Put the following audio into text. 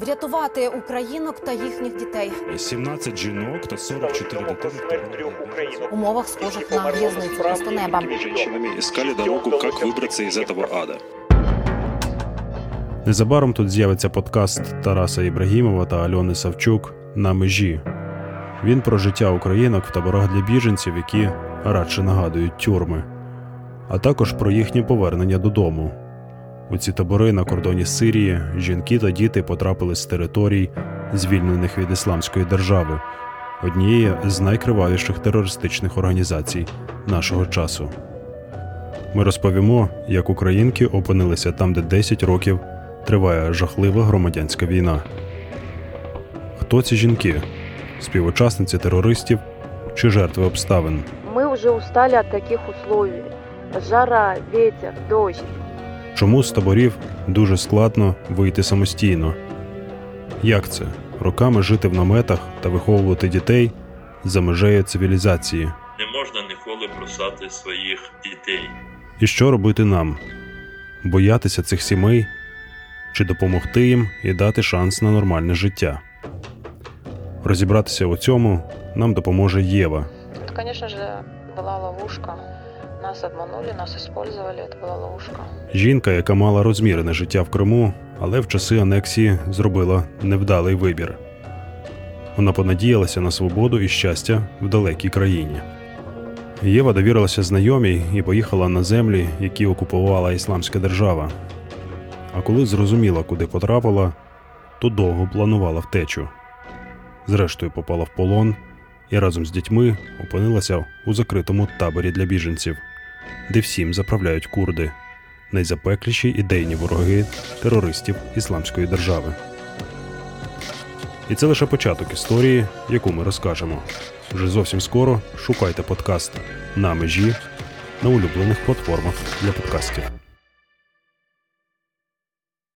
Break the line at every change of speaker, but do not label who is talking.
Врятувати українок та їхніх дітей
17 жінок та 44 дитини.
в умовах схожих на в'язницю просто неба.
Женщинами искали дорогу, как выбраться из этого ада.
Незабаром тут з'явиться подкаст Тараса Ібрагімова та Альони Савчук на межі. Він про життя українок в таборах для біженців, які радше нагадують тюрми, а також про їхнє повернення додому. У ці табори на кордоні Сирії жінки та діти потрапили з територій, звільнених від ісламської держави, однієї з найкривавіших терористичних організацій нашого часу. Ми розповімо, як українки опинилися там, де 10 років триває жахлива громадянська війна. Хто ці жінки? Співучасниці терористів чи жертви обставин?
Мы уже устали от таких условий. Жара, ветер, дождь.
Чому з таборів дуже складно вийти самостійно? Як це роками жити в наметах та виховувати дітей за межею цивілізації?
Не можна ніколи бросати своїх дітей.
І що робити нам? Боятися цих сімей чи допомогти їм і дати шанс на нормальне життя? Розібратися у цьому нам допоможе Єва.
Это, конечно же, была ловушка. Нас обманули, нас использовали, это была ловушка.
Жінка, яка мала розмірене життя в Криму, але в часи анексії зробила невдалий вибір. Вона понадіялася на свободу і щастя в далекій країні. Єва довірилася знайомій і поїхала на землі, які окупувала Ісламська держава. А коли зрозуміла, куди потрапила, то довго планувала втечу. Зрештою попала в полон і разом з дітьми опинилася у закритому таборі для біженців, де всім заправляють курди, найзапекліші ідейні вороги терористів Ісламської держави. І це лише початок історії, яку ми розкажемо. Вже зовсім скоро шукайте подкаст на межі на улюблених платформах для подкастів.